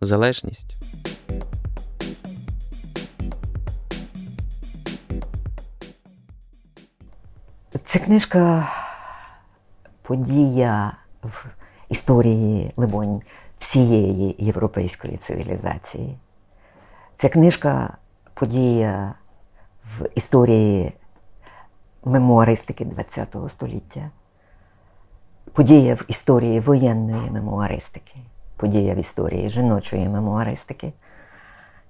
залежність. Ця книжка подія в історії, либонь, всієї європейської цивілізації. Ця книжка подія в історії мемуаристики ХХ століття, подія в історії воєнної мемуаристики, подія в історії жіночої мемуаристики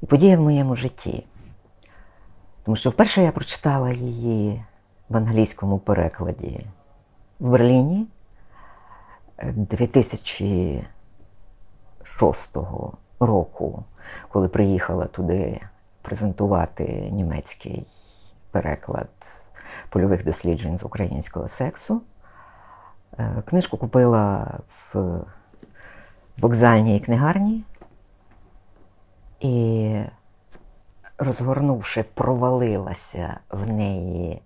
і подія в моєму житті. Тому що вперше я прочитала її в англійському перекладі в Берліні 2006 року, коли приїхала туди презентувати німецький переклад польових досліджень з українського сексу. Е, книжку купила в вокзальній книгарні і, розгорнувши, провалилася в неї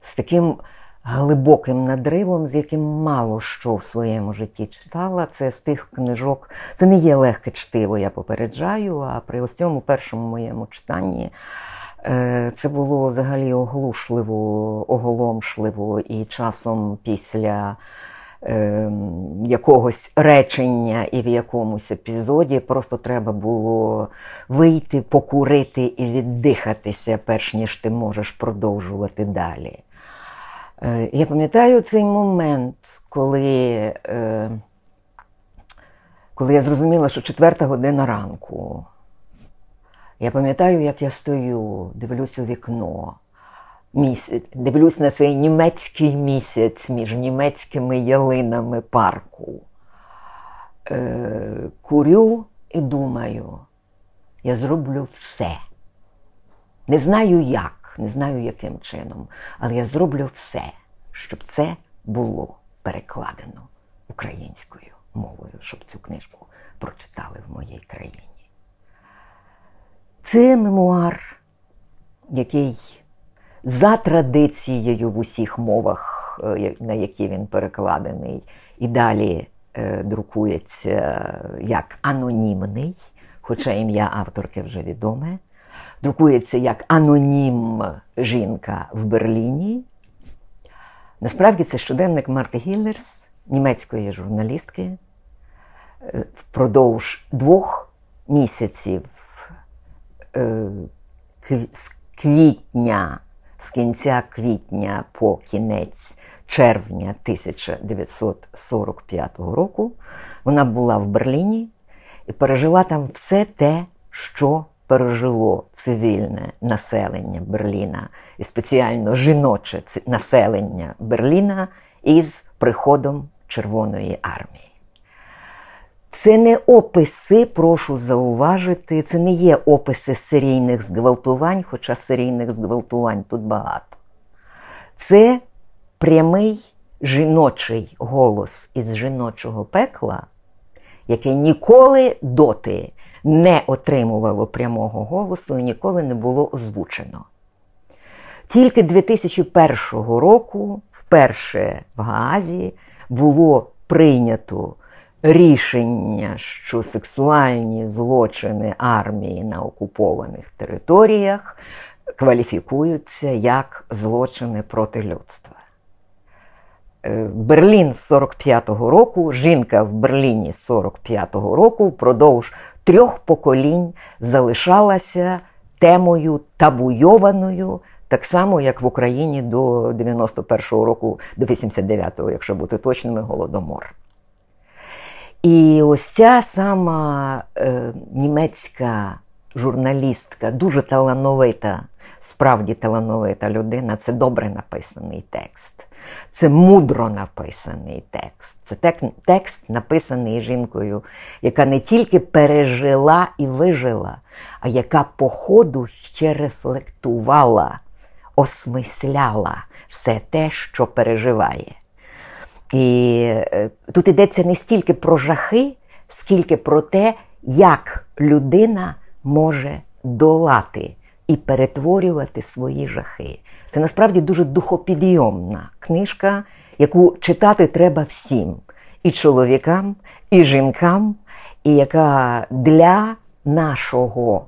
з таким глибоким надривом, з яким мало що в своєму житті читала. Це з тих книжок. Це не є легке чтиво, я попереджаю. А при ось цьому першому моєму читанні е, це було взагалі оглушливо, оголомшливо і часом після. Ем, якогось речення і в якомусь епізоді просто треба було вийти, покурити і віддихатися, перш ніж ти можеш продовжувати далі. Е, я пам'ятаю цей момент, коли е, коли я зрозуміла, що четверта година ранку. Я пам'ятаю, як я стою, дивлюсь у вікно, місяць, дивлюсь на цей німецький місяць між німецькими ялинами парку. Е, Курю і думаю, я зроблю все. Не знаю як не знаю, яким чином, але я зроблю все, щоб це було перекладено українською мовою, щоб цю книжку прочитали в моїй країні. Це мемуар, який за традицією в усіх мовах, е, на які він перекладений, і далі е, друкується як анонімний, хоча ім'я авторки вже відоме друкується як анонім жінка в Берліні. Насправді це щоденник Марти Гіллерс, німецької журналістки, е, впродовж двох місяців е, з квітня, з кінця квітня по кінець червня 1945 року. Вона була в Берліні і пережила там все те, що пережило цивільне населення Берліна і спеціально жіноче населення Берліна із приходом Червоної армії. Це не описи, прошу зауважити, це не є описи серійних зґвалтувань, хоча серійних зґвалтувань тут багато. Це прямий жіночий голос із жіночого пекла, який ніколи доти не отримувало прямого голосу і ніколи не було озвучено. Тільки 2001 року, вперше в Гаазі, було прийнято рішення, що сексуальні злочини армії на окупованих територіях кваліфікуються як злочини проти людства. Е, Берлін з 45-го року, жінка в Берліні з 45-го року впродовж трьох поколінь залишалася темою табуйованою, так само, як в Україні до 91-го року, до 89-го, якщо бути точними, голодомор. І ось ця сама е, німецька журналістка, дуже талановита справді талановита людина, це добре написаний текст. Це мудро написаний текст. Це текст, написаний жінкою, яка не тільки пережила і вижила, а яка по ходу ще рефлектувала, осмисляла все те, що переживає. І е, тут йдеться не стільки про жахи, скільки про те, як людина може долати і перетворювати свої жахи. Це насправді дуже духопідйомна книжка, яку читати треба всім і чоловікам, і жінкам, і яка для нашого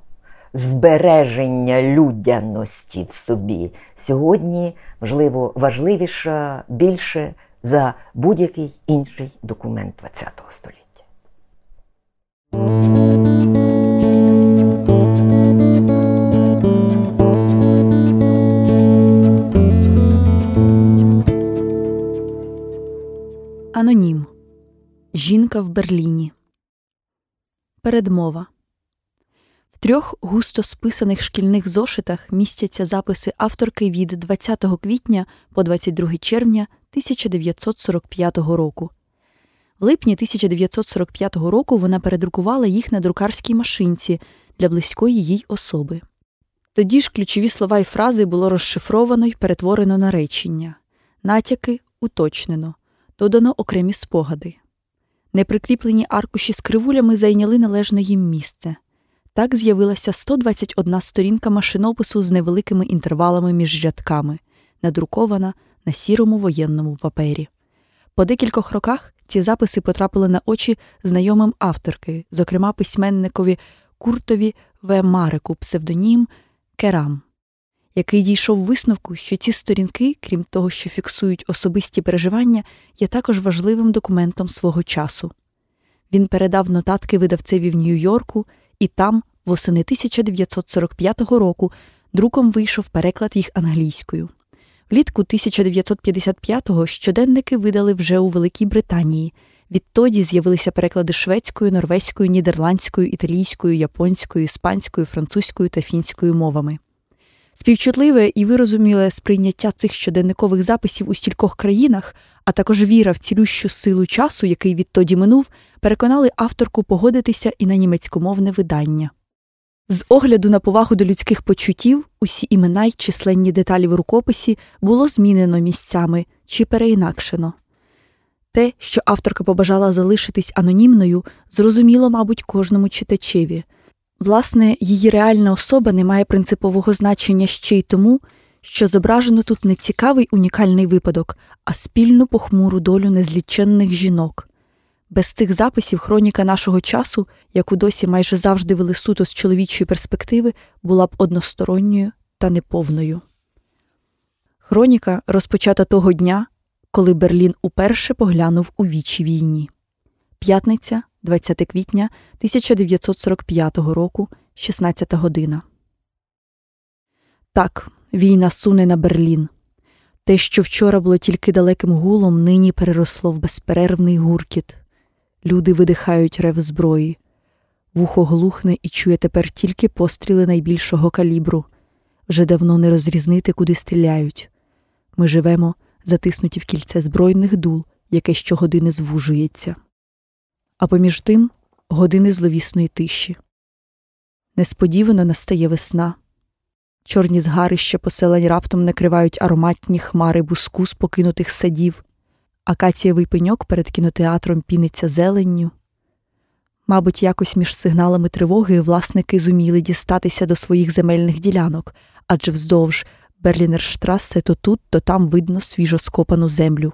збереження людяності в собі сьогодні, можливо, важливіша більше за будь-який інший документ ХХ століття. Анонім Жінка в Берліні. Передмова трьох густо списаних шкільних зошитах містяться записи авторки від 20 квітня по 22 червня 1945 року. В липні 1945 року вона передрукувала їх на друкарській машинці для близької їй особи. Тоді ж ключові слова і фрази було розшифровано і перетворено на речення, натяки уточнено додано окремі спогади. Неприкріплені аркуші з кривулями зайняли належне їм місце. Так з'явилася 121 сторінка машинопису з невеликими інтервалами між рядками, надрукована на сірому воєнному папері. По декількох роках ці записи потрапили на очі знайомим авторки, зокрема письменникові Куртові В. Марику, псевдонім Керам який дійшов висновку, що ці сторінки, крім того, що фіксують особисті переживання, є також важливим документом свого часу. Він передав нотатки видавцеві в Нью-Йорку, і там, восени 1945 року, друком вийшов переклад їх англійською. Влітку 1955-го щоденники видали вже у Великій Британії. Відтоді з'явилися переклади шведською, норвезькою, нідерландською, італійською, японською, іспанською, французькою та фінською мовами. Співчутливе і вирозуміле сприйняття цих щоденникових записів у стількох країнах, а також віра в цілющу силу часу, який відтоді минув, переконали авторку погодитися і на німецькомовне видання. З огляду на повагу до людських почуттів, усі імена й численні деталі в рукописі було змінено місцями чи переінакшено. Те, що авторка побажала залишитись анонімною, зрозуміло, мабуть, кожному читачеві. Власне, її реальна особа не має принципового значення ще й тому, що зображено тут не цікавий унікальний випадок, а спільну похмуру долю незліченних жінок. Без цих записів хроніка нашого часу, яку досі майже завжди вели суто з чоловічої перспективи, була б односторонньою та неповною. Хроніка розпочата того дня, коли Берлін уперше поглянув у вічі війні. П'ятниця, 20 квітня 1945 року, 16 година. Так, війна суне на Берлін. Те, що вчора було тільки далеким гулом, нині переросло в безперервний гуркіт. Люди видихають рев зброї. Вухо глухне і чує тепер тільки постріли найбільшого калібру. Вже давно не розрізнити, куди стріляють. Ми живемо, затиснуті в кільце збройних дул, яке щогодини звужується а поміж тим години зловісної тиші. Несподівано настає весна. Чорні згарища поселень раптом накривають ароматні хмари буску з покинутих садів, акацієвий пеньок перед кінотеатром піниться зеленню. Мабуть, якось між сигналами тривоги власники зуміли дістатися до своїх земельних ділянок, адже вздовж Берлінерштрасе то тут, то там видно свіжо скопану землю.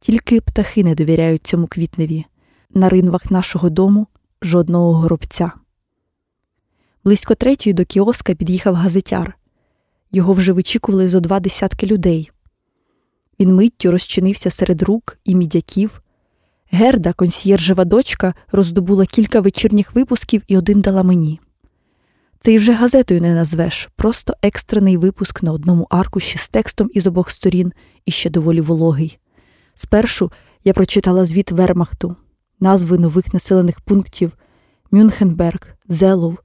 Тільки птахи не довіряють цьому квітневі на ринвах нашого дому жодного горобця. Близько третьої до кіоска під'їхав газетяр. Його вже вичікували зо два десятки людей. Він миттю розчинився серед рук і мідяків. Герда, консьєржева дочка, роздобула кілька вечірніх випусків і один дала мені. Це й вже газетою не назвеш, просто екстрений випуск на одному аркуші з текстом із обох сторін і ще доволі вологий. Спершу я прочитала звіт Вермахту назви нових населених пунктів Мюнхенберг, Зелов,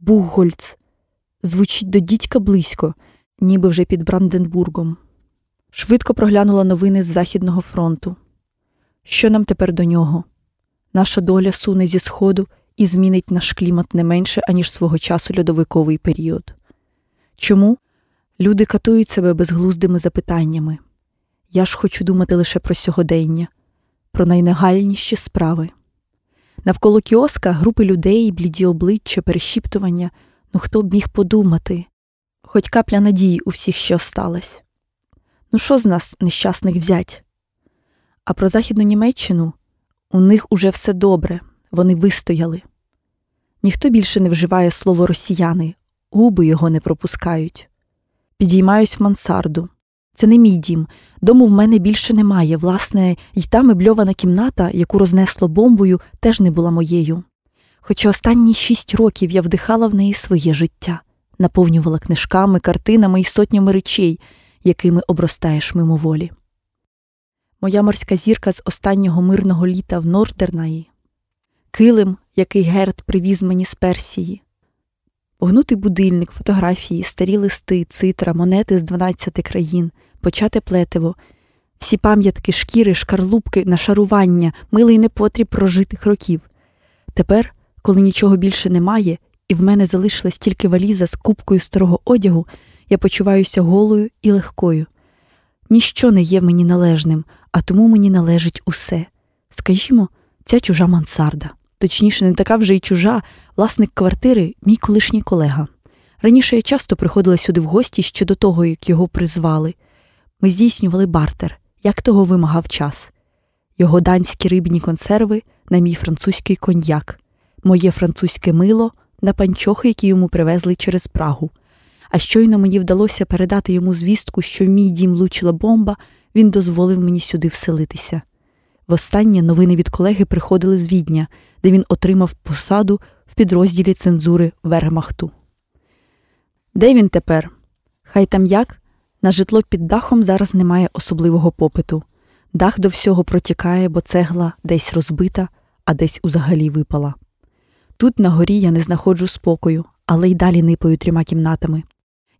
Бухгольц. Звучить до дідька близько, ніби вже під Бранденбургом. Швидко проглянула новини з Західного фронту. Що нам тепер до нього? Наша доля суне зі сходу і змінить наш клімат не менше, аніж свого часу льодовиковий період. Чому? Люди катують себе безглуздими запитаннями. Я ж хочу думати лише про сьогодення, про найнагальніші справи. Навколо кіоска групи людей, бліді обличчя, перешіптування. Ну хто б міг подумати? Хоч капля надії у всіх що осталась. Ну, що з нас, нещасних взять? А про Західну Німеччину у них уже все добре, вони вистояли. Ніхто більше не вживає слово росіяни, губи його не пропускають. Підіймаюсь в мансарду. Це не мій дім, дому в мене більше немає. Власне, й та мебльована кімната, яку рознесло бомбою, теж не була моєю. Хоча останні шість років я вдихала в неї своє життя, наповнювала книжками, картинами і сотнями речей, якими обростаєш мимоволі. Моя морська зірка з останнього мирного літа в Нордернаї, килим, який Герд привіз мені з Персії, погнутий будильник, фотографії, старі листи, цитра, монети з 12 країн, почате плетиво, всі пам'ятки, шкіри, шкарлупки, нашарування, милий непотріб прожитих років. Тепер, коли нічого більше немає, і в мене залишилась тільки валіза з купкою старого одягу, я почуваюся голою і легкою. Ніщо не є мені належним, а тому мені належить усе. Скажімо, ця чужа мансарда. Точніше, не така вже й чужа, власник квартири, мій колишній колега. Раніше я часто приходила сюди в гості ще до того, як його призвали. Ми здійснювали бартер, як того вимагав час. Його данські рибні консерви на мій французький коньяк, моє французьке мило на панчохи, які йому привезли через Прагу. А щойно мені вдалося передати йому звістку, що в мій дім влучила бомба, він дозволив мені сюди вселитися. Востаннє новини від колеги приходили з Відня, де він отримав посаду в підрозділі цензури Вермахту. Де він тепер? Хай там як? На житло під дахом зараз немає особливого попиту. Дах до всього протікає, бо цегла десь розбита, а десь узагалі випала. Тут на горі я не знаходжу спокою, але й далі нипаю трьома кімнатами.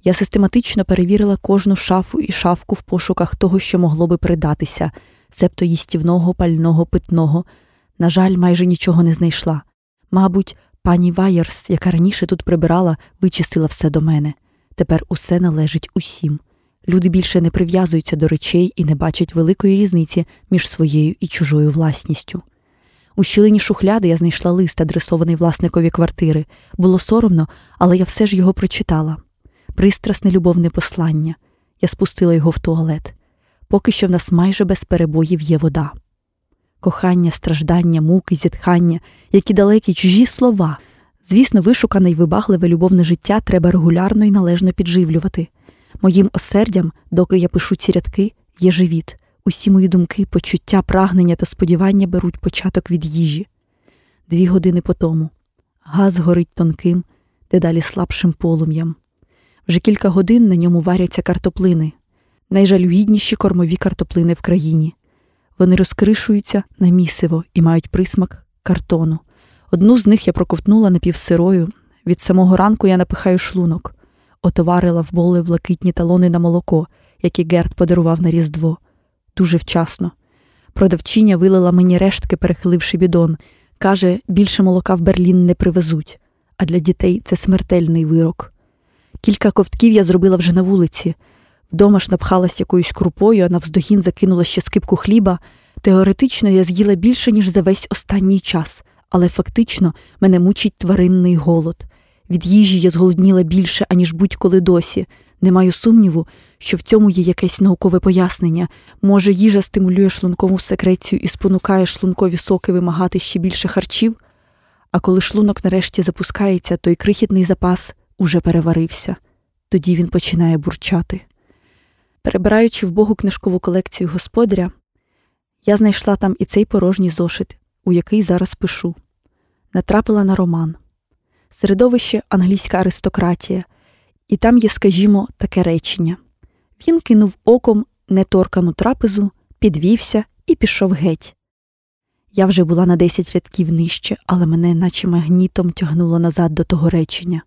Я систематично перевірила кожну шафу і шафку в пошуках того, що могло би придатися, себто їстівного, пального, питного. На жаль, майже нічого не знайшла. Мабуть, пані Ваєрс, яка раніше тут прибирала, вичистила все до мене. Тепер усе належить усім. Люди більше не прив'язуються до речей і не бачать великої різниці між своєю і чужою власністю. У щілині шухляди я знайшла лист, адресований власникові квартири. Було соромно, але я все ж його прочитала. Пристрасне любовне послання. Я спустила його в туалет. Поки що в нас майже без перебоїв є вода. Кохання, страждання, муки, зітхання, які далекі чужі слова. Звісно, вишукане й вибагливе любовне життя треба регулярно і належно підживлювати. Моїм осердям, доки я пишу ці рядки, є живіт. Усі мої думки, почуття, прагнення та сподівання беруть початок від їжі. Дві години по тому. Газ горить тонким, дедалі слабшим полум'ям. Вже кілька годин на ньому варяться картоплини, найжалюгідніші кормові картоплини в країні. Вони розкришуються на місиво і мають присмак картону. Одну з них я проковтнула напівсирою. Від самого ранку я напихаю шлунок, отоварила в боли блакитні талони на молоко, які Герт подарував на Різдво. Дуже вчасно. Продавчиня вилила мені рештки, перехиливши бідон. Каже, більше молока в Берлін не привезуть, а для дітей це смертельний вирок. Кілька ковтків я зробила вже на вулиці. Вдома ж напхалась якоюсь крупою, а навздогін закинула ще скипку хліба. Теоретично я з'їла більше, ніж за весь останній час, але фактично мене мучить тваринний голод. Від їжі я зголодніла більше, аніж будь-коли досі. Не маю сумніву, що в цьому є якесь наукове пояснення. Може, їжа стимулює шлункову секрецію і спонукає шлункові соки вимагати ще більше харчів? А коли шлунок нарешті запускається, той крихітний запас уже переварився. Тоді він починає бурчати. Перебираючи в Богу книжкову колекцію господаря, я знайшла там і цей порожній зошит, у який зараз пишу. Натрапила на роман. Середовище англійська аристократія, і там є, скажімо, таке речення. Він кинув оком неторкану трапезу, підвівся і пішов геть. Я вже була на десять рядків нижче, але мене, наче магнітом, тягнуло назад до того речення.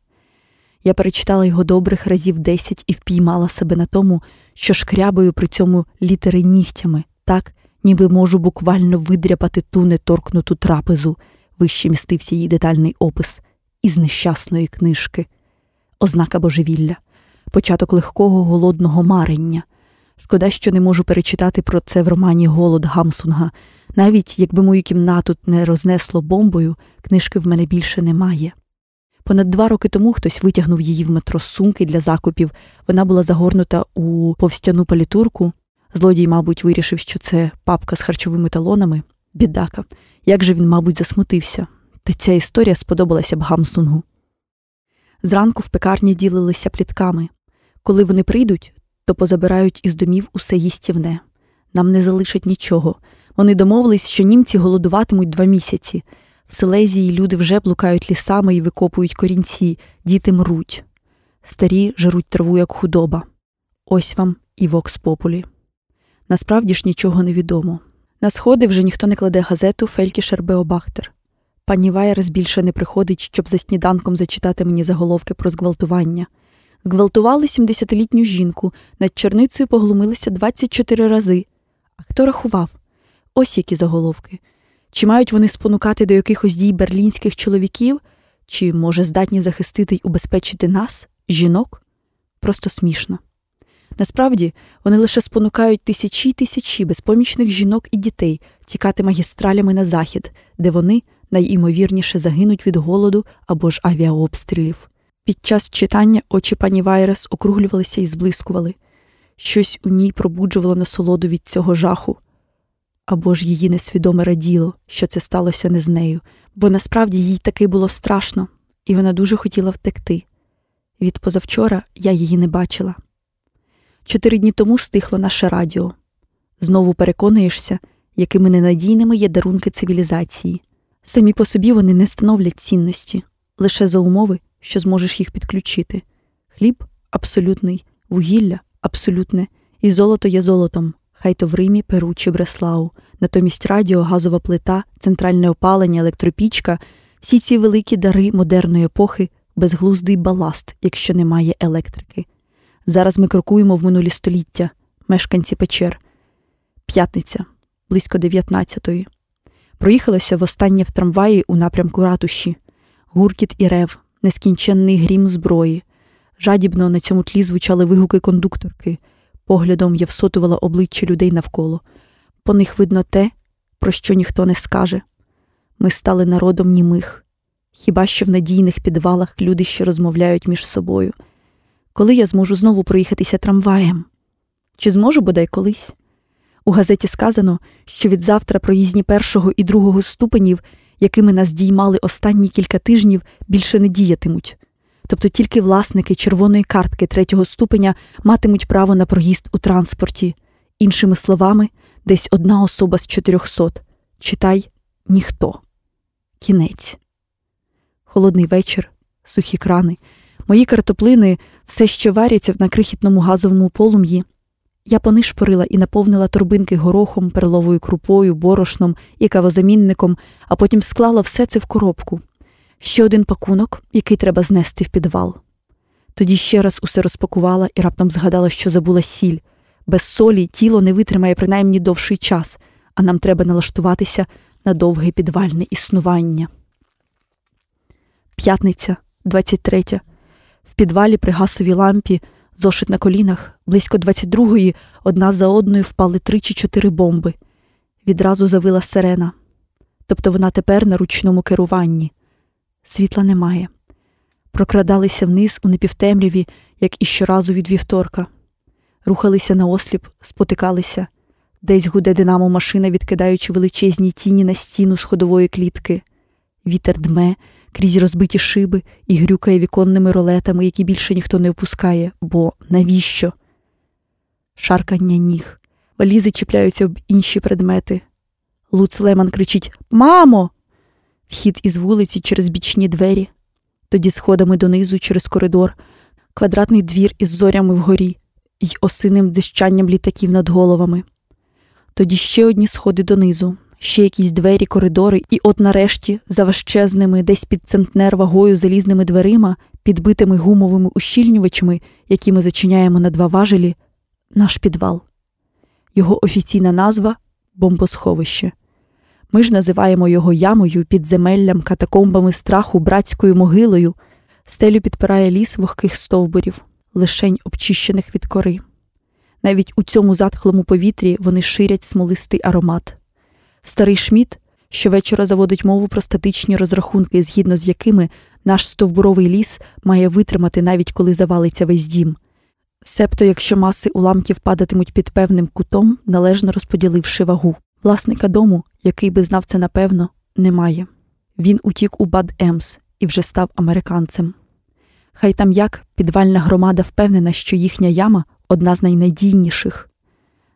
Я перечитала його добрих разів десять і впіймала себе на тому, що шкрябаю при цьому літери нігтями, так, ніби можу буквально видряпати ту неторкнуту трапезу, вище містився її детальний опис із нещасної книжки, ознака божевілля, початок легкого голодного марення. Шкода, що не можу перечитати про це в романі Голод Гамсунга. Навіть якби мою кімнату не рознесло бомбою, книжки в мене більше немає. Понад два роки тому хтось витягнув її в метро сумки для закупів. Вона була загорнута у повстяну палітурку. Злодій, мабуть, вирішив, що це папка з харчовими талонами. Бідака. Як же він, мабуть, засмутився. Та ця історія сподобалася б Гамсунгу. Зранку в пекарні ділилися плітками. Коли вони прийдуть, то позабирають із домів усе їстівне. Нам не залишать нічого. Вони домовились, що німці голодуватимуть два місяці. В Селезії люди вже блукають лісами і викопують корінці, діти мруть. Старі жируть траву, як худоба. Ось вам і Вокс Популі. Насправді ж нічого не відомо. На сходи вже ніхто не кладе газету Фелькішер Беобахтер. Пані Вайерс більше не приходить, щоб за сніданком зачитати мені заголовки про зґвалтування. Зґвалтували 70-літню жінку, над черницею поглумилися 24 рази. А хто рахував? Ось які заголовки. Чи мають вони спонукати до якихось дій берлінських чоловіків, чи, може, здатні захистити й убезпечити нас, жінок? Просто смішно. Насправді, вони лише спонукають тисячі й тисячі безпомічних жінок і дітей тікати магістралями на захід, де вони найімовірніше загинуть від голоду або ж авіаобстрілів. Під час читання очі пані Вайрес округлювалися і зблискували. Щось у ній пробуджувало насолоду від цього жаху. Або ж її несвідоме раділо, що це сталося не з нею, бо насправді їй таки було страшно, і вона дуже хотіла втекти. Від позавчора я її не бачила. Чотири дні тому стихло наше радіо. Знову переконуєшся, якими ненадійними є дарунки цивілізації. Самі по собі вони не становлять цінності, лише за умови, що зможеш їх підключити. Хліб абсолютний, вугілля абсолютне, і золото є золотом, хай то в Римі, Перу чи Бреслау. Натомість радіо, газова плита, центральне опалення, електропічка всі ці великі дари модерної епохи, безглуздий баласт, якщо немає електрики. Зараз ми крокуємо в минулі століття, мешканці печер. П'ятниця, близько 19-ї. Проїхалося востаннє в трамваї у напрямку ратуші, гуркіт і рев, нескінченний грім зброї. Жадібно на цьому тлі звучали вигуки кондукторки, поглядом я всотувала обличчя людей навколо. По них видно те, про що ніхто не скаже. Ми стали народом німих. Хіба що в надійних підвалах люди ще розмовляють між собою. Коли я зможу знову проїхатися трамваєм? Чи зможу бодай колись? У газеті сказано, що від завтра проїзні першого і другого ступенів, якими нас діймали останні кілька тижнів, більше не діятимуть. Тобто тільки власники червоної картки третього ступеня матимуть право на проїзд у транспорті. Іншими словами, десь одна особа з чотирьохсот. Читай ніхто. Кінець. Холодний вечір, сухі крани. Мої картоплини все ще варяться на крихітному газовому полум'ї. Я понишпорила і наповнила торбинки горохом, перловою крупою, борошном і кавозамінником, а потім склала все це в коробку. Ще один пакунок, який треба знести в підвал. Тоді ще раз усе розпакувала і раптом згадала, що забула сіль. Без солі тіло не витримає принаймні довший час, а нам треба налаштуватися на довге підвальне існування. П'ятниця, 23. В підвалі при гасовій лампі, зошит на колінах, близько 22-ї, одна за одною впали три чи чотири бомби. Відразу завила сирена. Тобто вона тепер на ручному керуванні. Світла немає. Прокрадалися вниз у непівтемряві, як і щоразу від вівторка. Рухалися наосліп, спотикалися, десь гуде динамо машина, відкидаючи величезні тіні на стіну сходової клітки. Вітер дме крізь розбиті шиби і грюкає віконними ролетами, які більше ніхто не впускає, бо навіщо? Шаркання ніг, валізи чіпляються об інші предмети. Луц Леман кричить Мамо! Вхід із вулиці через бічні двері, тоді сходами донизу через коридор, квадратний двір із зорями вгорі й осиним дзищанням літаків над головами. Тоді ще одні сходи донизу, ще якісь двері, коридори, і от нарешті, за важчезними, десь під центнер вагою залізними дверима, підбитими гумовими ущільнювачами, які ми зачиняємо на два важелі, наш підвал. Його офіційна назва бомбосховище. Ми ж називаємо його ямою, підземеллям, катакомбами страху, братською могилою. Стелю підпирає ліс вогких стовбурів, лишень обчищених від кори. Навіть у цьому затхлому повітрі вони ширять смолистий аромат. Старий Шміт щовечора заводить мову про статичні розрахунки, згідно з якими наш стовбуровий ліс має витримати навіть коли завалиться весь дім. Себто, якщо маси уламків падатимуть під певним кутом, належно розподіливши вагу. Власника дому, який би знав це напевно, немає. Він утік у Бад Емс і вже став американцем. Хай там як підвальна громада впевнена, що їхня яма одна з найнадійніших.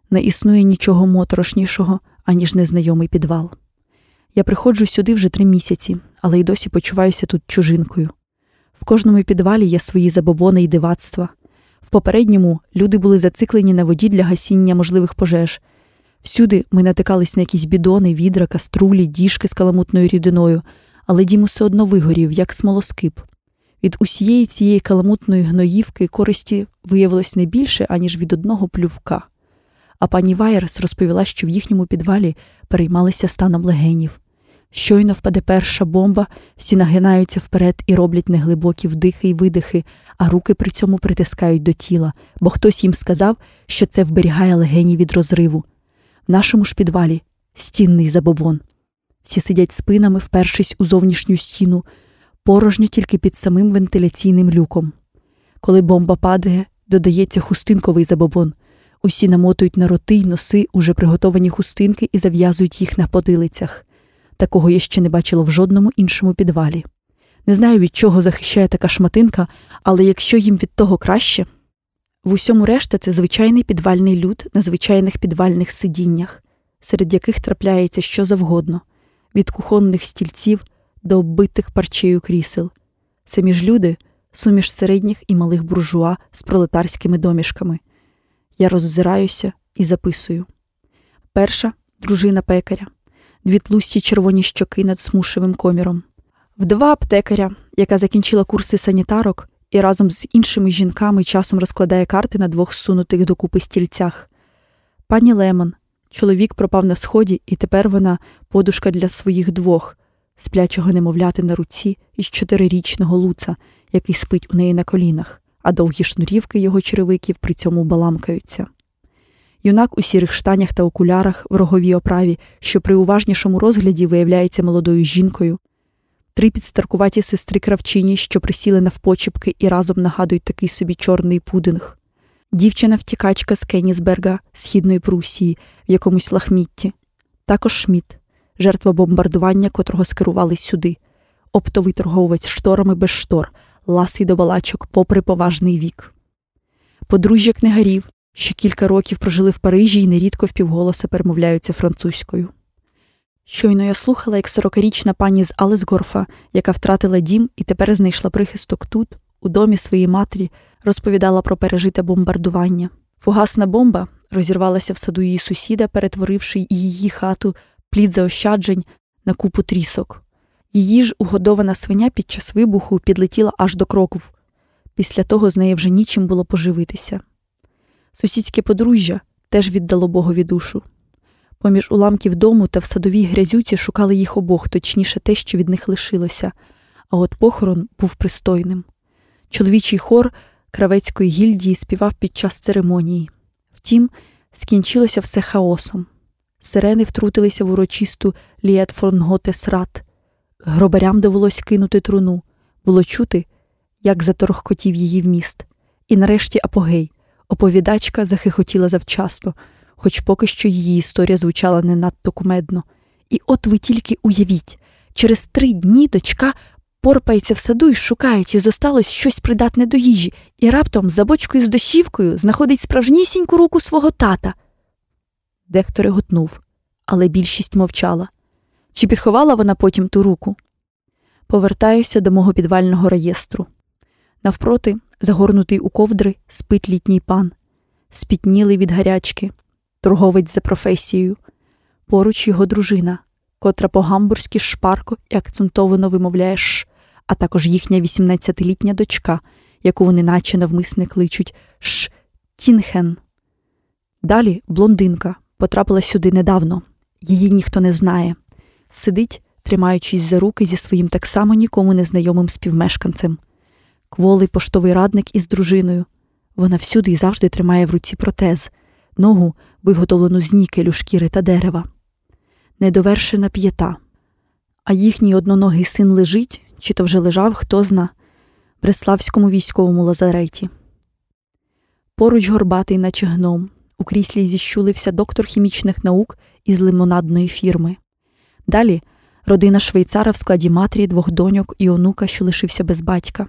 Не існує нічого моторошнішого, аніж незнайомий підвал. Я приходжу сюди вже три місяці, але й досі почуваюся тут чужинкою. В кожному підвалі є свої забобони й дивацтва. В попередньому люди були зациклені на воді для гасіння можливих пожеж. Всюди ми натикались на якісь бідони, відра, каструлі, діжки з каламутною рідиною, але дім усе одно вигорів, як смолоскип. Від усієї цієї каламутної гноївки користі виявилось не більше, аніж від одного плювка. А пані Вайерс розповіла, що в їхньому підвалі переймалися станом легенів. Щойно впаде перша бомба, всі нагинаються вперед і роблять неглибокі вдихи й видихи, а руки при цьому притискають до тіла, бо хтось їм сказав, що це вберігає легені від розриву. В нашому ж підвалі стінний забобон. Всі сидять спинами, впершись у зовнішню стіну, порожньо тільки під самим вентиляційним люком. Коли бомба падає, додається хустинковий забобон. Усі намотують на роти й носи уже приготовані хустинки і зав'язують їх на подилицях. Такого я ще не бачила в жодному іншому підвалі. Не знаю, від чого захищає така шматинка, але якщо їм від того краще. В усьому решта це звичайний підвальний люд на звичайних підвальних сидіннях, серед яких трапляється що завгодно, від кухонних стільців до оббитих парчею крісел. Самі ж люди суміш середніх і малих буржуа з пролетарськими домішками. Я роззираюся і записую. Перша дружина пекаря, дві тлусті червоні щоки над смушевим коміром, вдова аптекаря, яка закінчила курси санітарок і разом з іншими жінками часом розкладає карти на двох сунутих докупи стільцях. Пані Лемон, чоловік пропав на сході, і тепер вона подушка для своїх двох, сплячого немовляти на руці із чотирирічного луца, який спить у неї на колінах, а довгі шнурівки його черевиків при цьому баламкаються. Юнак у сірих штанях та окулярах в роговій оправі, що при уважнішому розгляді виявляється молодою жінкою, три підстаркуваті сестри кравчині, що присіли навпочепки і разом нагадують такий собі чорний пудинг, дівчина втікачка з Кеннісберга, східної Прусії, в якомусь лахмітті, також Шміт, жертва бомбардування, котрого скерували сюди, оптовий торговець шторами без штор, ласий до балачок, попри поважний вік. Подружжя книгарів, що кілька років прожили в Парижі і нерідко впівголоса перемовляються французькою. Щойно я слухала, як сорокарічна пані з Алесгорфа, яка втратила дім і тепер знайшла прихисток тут, у домі своєї матері, розповідала про пережите бомбардування. Фугасна бомба розірвалася в саду її сусіда, перетворивши її хату плід заощаджень на купу трісок. Її ж угодована свиня під час вибуху підлетіла аж до кроків. Після того з неї вже нічим було поживитися. Сусідське подружжя теж віддало Богові душу. Поміж уламків дому та в садовій грязюці шукали їх обох, точніше те, що від них лишилося, а от похорон був пристойним. Чоловічий хор кравецької гільдії співав під час церемонії. Втім, скінчилося все хаосом. Сирени втрутилися в урочисту Лієтфорнготесрат. Гробарям довелось кинути труну. Було чути, як заторохкотів її вміст. І нарешті апогей. Оповідачка захихотіла завчасно, хоч поки що її історія звучала не надто кумедно. І от ви тільки уявіть, через три дні дочка порпається в саду і шукає, чи зосталось щось придатне до їжі, і раптом за бочкою з дощівкою знаходить справжнісіньку руку свого тата. Дехто реготнув, але більшість мовчала. Чи підховала вона потім ту руку? Повертаюся до мого підвального реєстру. Навпроти, загорнутий у ковдри, спить літній пан, спітнілий від гарячки, торговець за професією. Поруч його дружина, котра по-гамбурзьки шпарко і акцентовано вимовляє ш, а також їхня 18-літня дочка, яку вони наче навмисне кличуть Ш Тінхен. Далі блондинка потрапила сюди недавно, її ніхто не знає. Сидить, тримаючись за руки зі своїм так само нікому незнайомим співмешканцем. Кволий поштовий радник із дружиною. Вона всюди і завжди тримає в руці протез, ногу, виготовлену з нікелю, шкіри та дерева. Недовершена п'єта. А їхній одноногий син лежить, чи то вже лежав, хто зна, в Бреславському військовому лазареті. Поруч горбатий, наче гном, у кріслі зіщулився доктор хімічних наук із лимонадної фірми. Далі родина швейцара в складі матері, двох доньок і онука, що лишився без батька.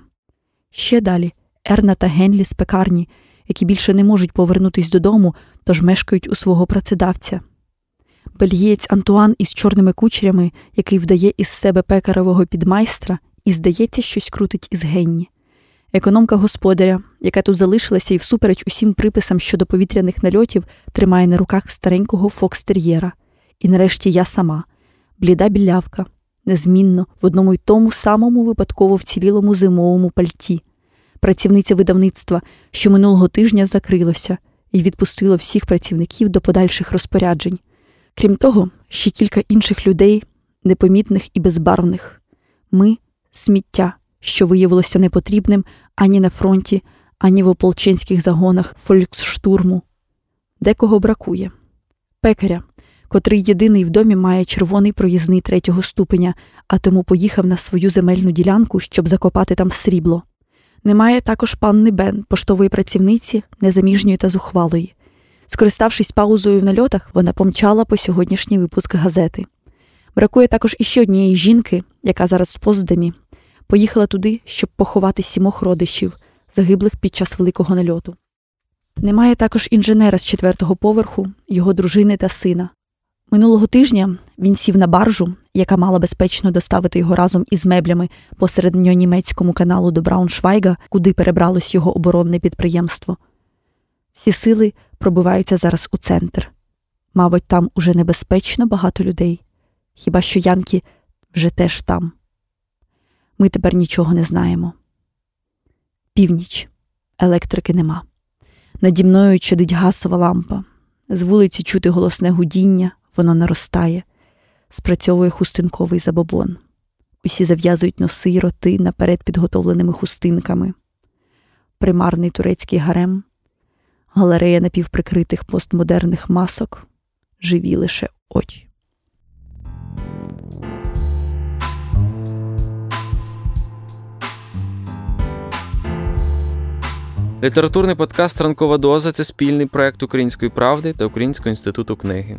Ще далі Ерна та Генлі з пекарні, які більше не можуть повернутись додому, тож мешкають у свого працедавця. Бельгієць Антуан із чорними кучерями, який вдає із себе пекаревого підмайстра, і, здається, щось крутить із Генні. Економка господаря, яка тут залишилася і всупереч усім приписам щодо повітряних нальотів, тримає на руках старенького фокстер'єра. І нарешті я сама, бліда білявка, незмінно в одному й тому самому випадково вцілілому зимовому пальті, працівниця видавництва, що минулого тижня закрилося і відпустило всіх працівників до подальших розпоряджень. Крім того, ще кілька інших людей, непомітних і безбарвних. Ми сміття, що виявилося непотрібним ані на фронті, ані в ополченських загонах фольксштурму. Декого бракує. Пекаря, котрий єдиний в домі має червоний проїзний третього ступеня, а тому поїхав на свою земельну ділянку, щоб закопати там срібло. Немає також панни Бен, поштової працівниці, незаміжньої та зухвалої. Скориставшись паузою в нальотах, вона помчала по сьогоднішній випуск газети. Бракує також іще однієї жінки, яка зараз в Поздемі, поїхала туди, щоб поховати сімох родичів, загиблих під час великого нальоту. Немає також інженера з четвертого поверху, його дружини та сина. Минулого тижня він сів на баржу, яка мала безпечно доставити його разом із меблями посеред німецькому каналу до Брауншвайга, куди перебралось його оборонне підприємство. Всі сили пробиваються зараз у центр. Мабуть, там уже небезпечно багато людей. Хіба що Янки вже теж там. Ми тепер нічого не знаємо. Північ. Електрики нема. Наді мною чадить гасова лампа. З вулиці чути голосне гудіння, воно наростає, спрацьовує хустинковий забобон. Усі зав'язують носи й роти наперед підготовленими хустинками. Примарний турецький гарем, галерея напівприкритих постмодерних масок, живі лише очі. Літературний подкаст Ранкова доза це спільний проект Української правди та Українського інституту книги.